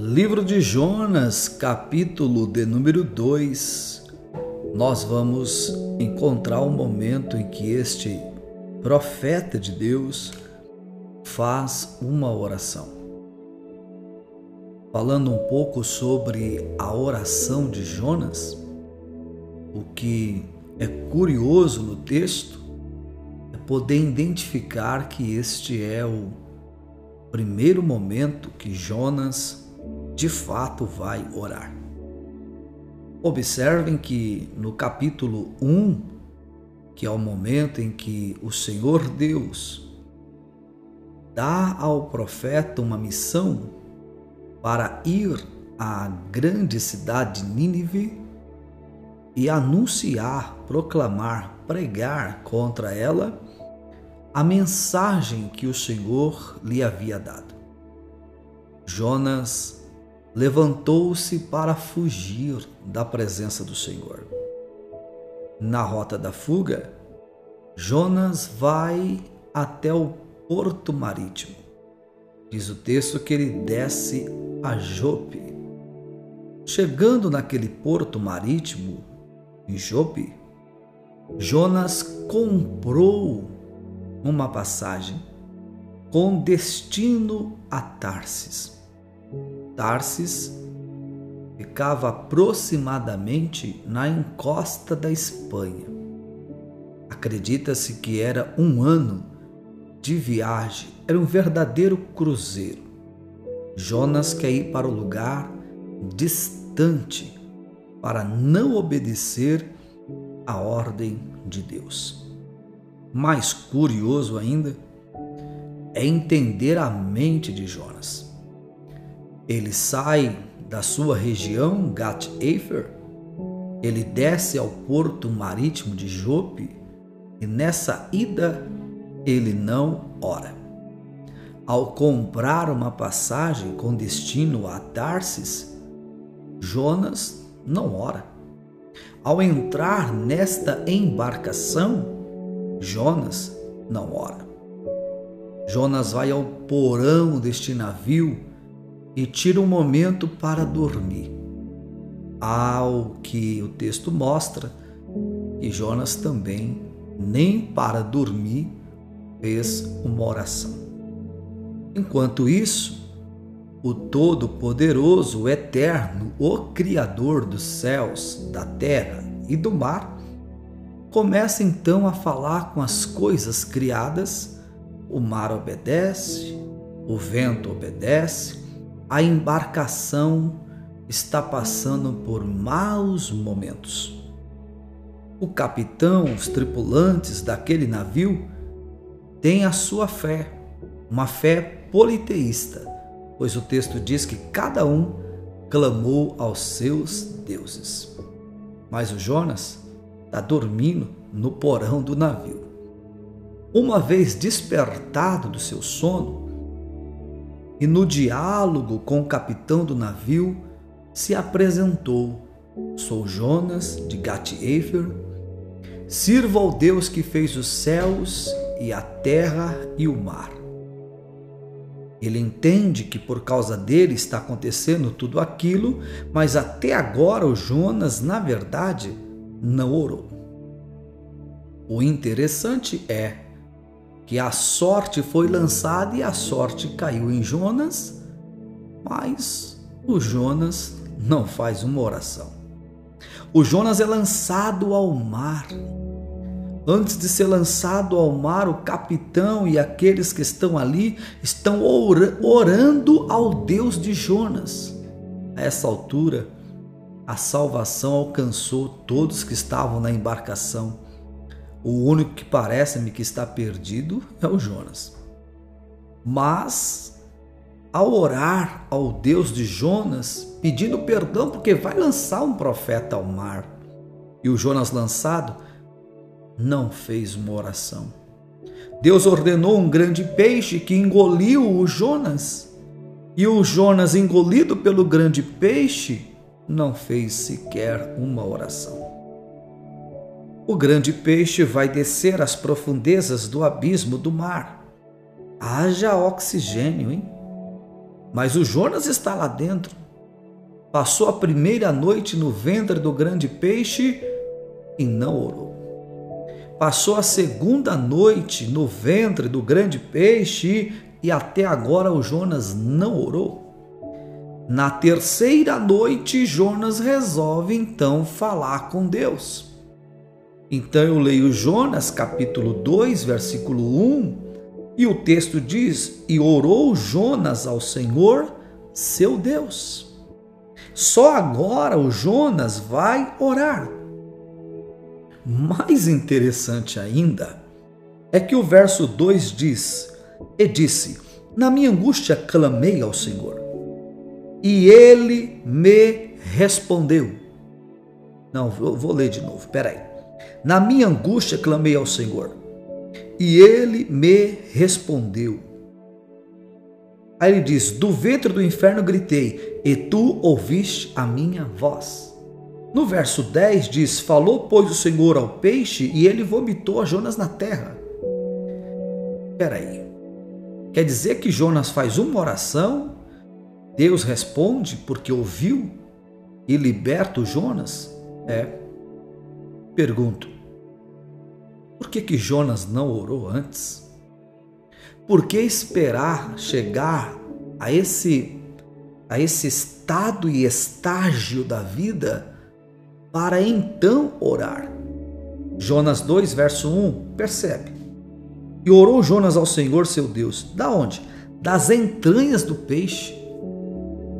Livro de Jonas, capítulo de número 2. Nós vamos encontrar o momento em que este profeta de Deus faz uma oração. Falando um pouco sobre a oração de Jonas, o que é curioso no texto é poder identificar que este é o primeiro momento que Jonas de fato vai orar. Observem que no capítulo 1, que é o momento em que o Senhor Deus dá ao profeta uma missão para ir à grande cidade de Nínive e anunciar, proclamar, pregar contra ela a mensagem que o Senhor lhe havia dado. Jonas levantou-se para fugir da presença do Senhor. Na rota da fuga, Jonas vai até o porto marítimo. Diz o texto que ele desce a Jope. Chegando naquele porto marítimo, em Jope, Jonas comprou uma passagem com destino a Tarsis. Tarsis ficava aproximadamente na encosta da Espanha. Acredita-se que era um ano de viagem, era um verdadeiro cruzeiro. Jonas quer ir para o lugar distante para não obedecer à ordem de Deus. Mais curioso ainda é entender a mente de Jonas. Ele sai da sua região, Gat-Efer, ele desce ao porto marítimo de Jope e nessa ida ele não ora. Ao comprar uma passagem com destino a Tarsis, Jonas não ora. Ao entrar nesta embarcação, Jonas não ora. Jonas vai ao porão deste navio e tira um momento para dormir. Ao que o texto mostra que Jonas também, nem para dormir, fez uma oração. Enquanto isso, o Todo-Poderoso, o Eterno, o Criador dos céus, da terra e do mar, começa então a falar com as coisas criadas. O mar obedece, o vento obedece, a embarcação está passando por maus momentos. O capitão, os tripulantes daquele navio têm a sua fé, uma fé politeísta, pois o texto diz que cada um clamou aos seus deuses. Mas o Jonas está dormindo no porão do navio. Uma vez despertado do seu sono, e no diálogo com o capitão do navio se apresentou: Sou Jonas de Gat-Efer, sirvo ao Deus que fez os céus e a terra e o mar. Ele entende que por causa dele está acontecendo tudo aquilo, mas até agora o Jonas, na verdade, não orou. O interessante é que a sorte foi lançada e a sorte caiu em Jonas, mas o Jonas não faz uma oração. O Jonas é lançado ao mar. Antes de ser lançado ao mar, o capitão e aqueles que estão ali estão orando ao Deus de Jonas. A essa altura, a salvação alcançou todos que estavam na embarcação o único que parece-me que está perdido é o Jonas. Mas, ao orar ao Deus de Jonas, pedindo perdão porque vai lançar um profeta ao mar, e o Jonas lançado não fez uma oração. Deus ordenou um grande peixe que engoliu o Jonas, e o Jonas, engolido pelo grande peixe, não fez sequer uma oração o grande peixe vai descer às profundezas do abismo do mar. Haja oxigênio, hein? Mas o Jonas está lá dentro. Passou a primeira noite no ventre do grande peixe e não orou. Passou a segunda noite no ventre do grande peixe e até agora o Jonas não orou. Na terceira noite, Jonas resolve então falar com Deus. Então eu leio Jonas capítulo 2, versículo 1, e o texto diz: E orou Jonas ao Senhor, seu Deus. Só agora o Jonas vai orar. Mais interessante ainda é que o verso 2 diz: E disse: Na minha angústia clamei ao Senhor, e ele me respondeu. Não, vou ler de novo, peraí. Na minha angústia clamei ao Senhor, e ele me respondeu. Aí ele diz: Do ventre do inferno gritei, e tu ouviste a minha voz. No verso 10 diz: Falou, pois, o Senhor ao peixe, e ele vomitou a Jonas na terra. Peraí, quer dizer que Jonas faz uma oração, Deus responde porque ouviu e liberta o Jonas? É. Pergunto: por que, que Jonas não orou antes? Por que esperar chegar a esse, a esse estado e estágio da vida para então orar? Jonas 2, verso 1, percebe. E orou Jonas ao Senhor seu Deus. Da onde? Das entranhas do peixe.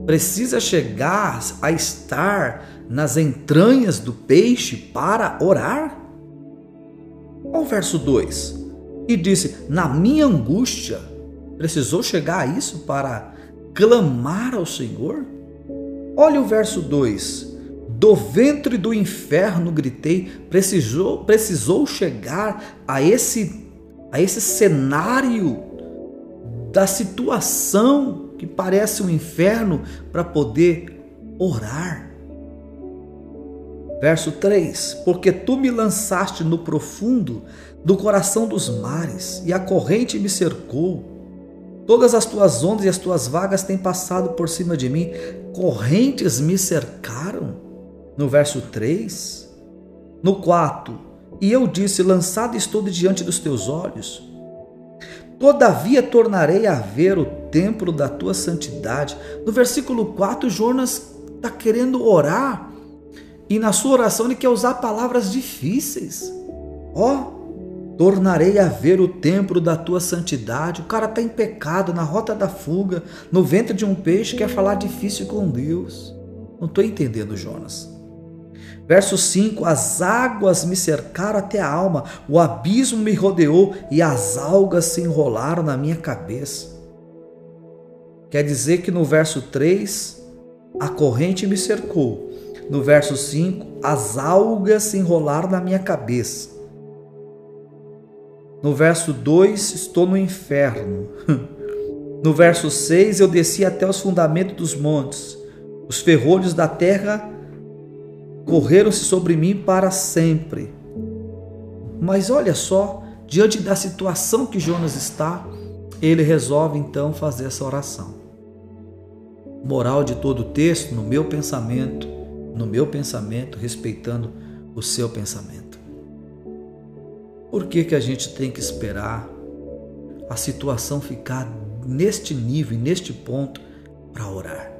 Precisa chegar a estar nas entranhas do peixe para orar? Olha o verso 2. E disse: Na minha angústia, precisou chegar a isso para clamar ao Senhor? Olha o verso 2. Do ventre do inferno gritei, precisou, precisou chegar a esse, a esse cenário da situação que parece um inferno para poder orar. Verso 3: Porque tu me lançaste no profundo do coração dos mares, e a corrente me cercou. Todas as tuas ondas e as tuas vagas têm passado por cima de mim, correntes me cercaram. No verso 3. No 4: E eu disse: Lançado estou diante dos teus olhos. Todavia tornarei a ver o templo da tua santidade. No versículo 4, Jonas está querendo orar e na sua oração ele quer usar palavras difíceis. Ó, oh, tornarei a ver o templo da tua santidade. O cara está em pecado, na rota da fuga, no ventre de um peixe, quer falar difícil com Deus. Não estou entendendo, Jonas. Verso 5: As águas me cercaram até a alma, o abismo me rodeou e as algas se enrolaram na minha cabeça. Quer dizer que no verso 3, a corrente me cercou, no verso 5, as algas se enrolaram na minha cabeça. No verso 2, estou no inferno. No verso 6, eu desci até os fundamentos dos montes. Os ferrolhos da terra correram-se sobre mim para sempre. Mas olha só, diante da situação que Jonas está, ele resolve então fazer essa oração. Moral de todo o texto, no meu pensamento, no meu pensamento, respeitando o seu pensamento. Por que, que a gente tem que esperar a situação ficar neste nível, neste ponto, para orar?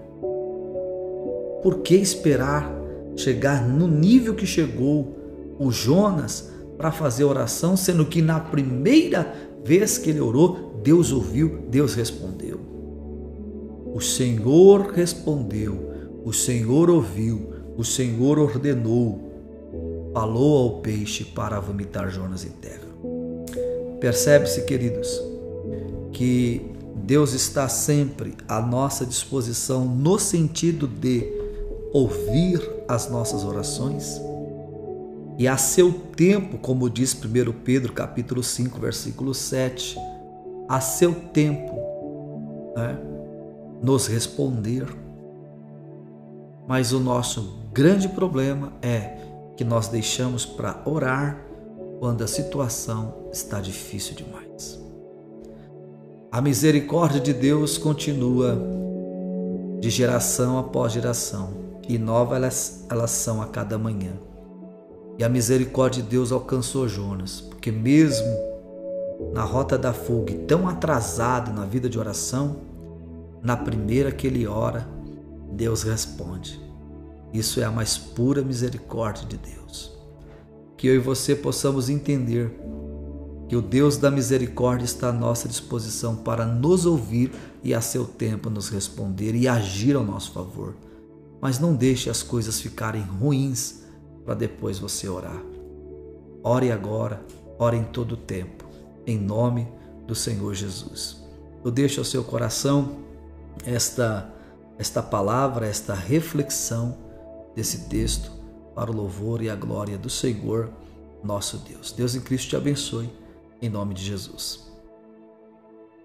Por que esperar chegar no nível que chegou o Jonas para fazer oração, sendo que na primeira vez que ele orou, Deus ouviu, Deus respondeu. O Senhor respondeu, o Senhor ouviu, o Senhor ordenou, falou ao peixe para vomitar Jonas em terra. Percebe-se, queridos, que Deus está sempre à nossa disposição no sentido de ouvir as nossas orações e a seu tempo, como diz 1 Pedro capítulo 5, versículo 7, a seu tempo né, nos responder. Mas o nosso grande problema é que nós deixamos para orar quando a situação está difícil demais. A misericórdia de Deus continua de geração após geração, e nova elas, elas são a cada manhã. E a misericórdia de Deus alcançou Jonas, porque mesmo na rota da fuga, tão atrasado na vida de oração, na primeira que ele ora, Deus responde. Isso é a mais pura misericórdia de Deus. Que eu e você possamos entender que o Deus da misericórdia está à nossa disposição para nos ouvir e a seu tempo nos responder e agir ao nosso favor. Mas não deixe as coisas ficarem ruins para depois você orar. Ore agora, ore em todo o tempo, em nome do Senhor Jesus. Eu deixo ao seu coração esta esta palavra, esta reflexão desse texto para o louvor e a glória do Senhor, nosso Deus. Deus em Cristo te abençoe em nome de Jesus.